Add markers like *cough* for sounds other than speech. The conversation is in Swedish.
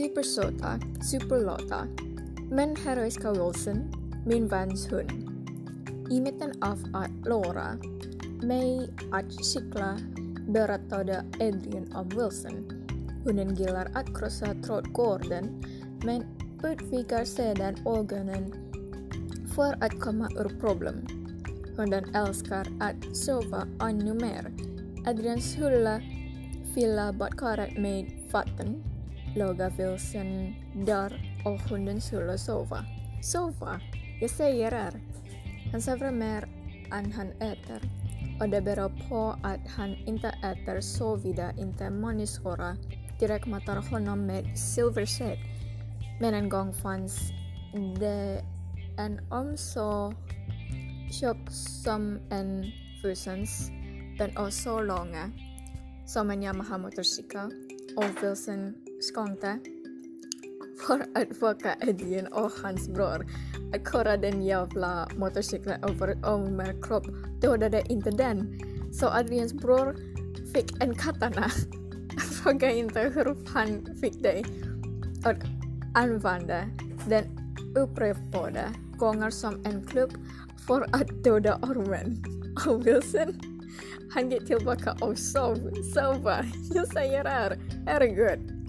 Hypersota, Superlota, men heroiska Wilson, min väns hund. I mitten av att Laura, mig att cykla, berättade Adrian om Wilson. Hunden gillar att krossa trådgården, men utvikar sedan ögonen för att komma ur problem. Hunden älskar att sova ännu mer. Adrians hylla fyller badkaret med vatten. Låga vilsen där och hunden skulle sova. Sova? Jag säger er. Han sover mer än han äter. Och det beror på att han inte äter såvida inte människorna direkt matar honom med silverset. Men en gång fanns det en omsorg tjock som en vilsens, den och så långa som en Yamaha motorcykel och Wilson skånte för att fucka Edvin och hans bror att köra den jävla motorcykeln över med kropp dödade inte den. Så Edvins bror fick en katana. *laughs* Fråga inte hur han fick det. Och använde den upprepade gånger som en klubb för att döda ormen. Och Wilson, han gick tillbaka och sov, sova. Jag säger er, herregud.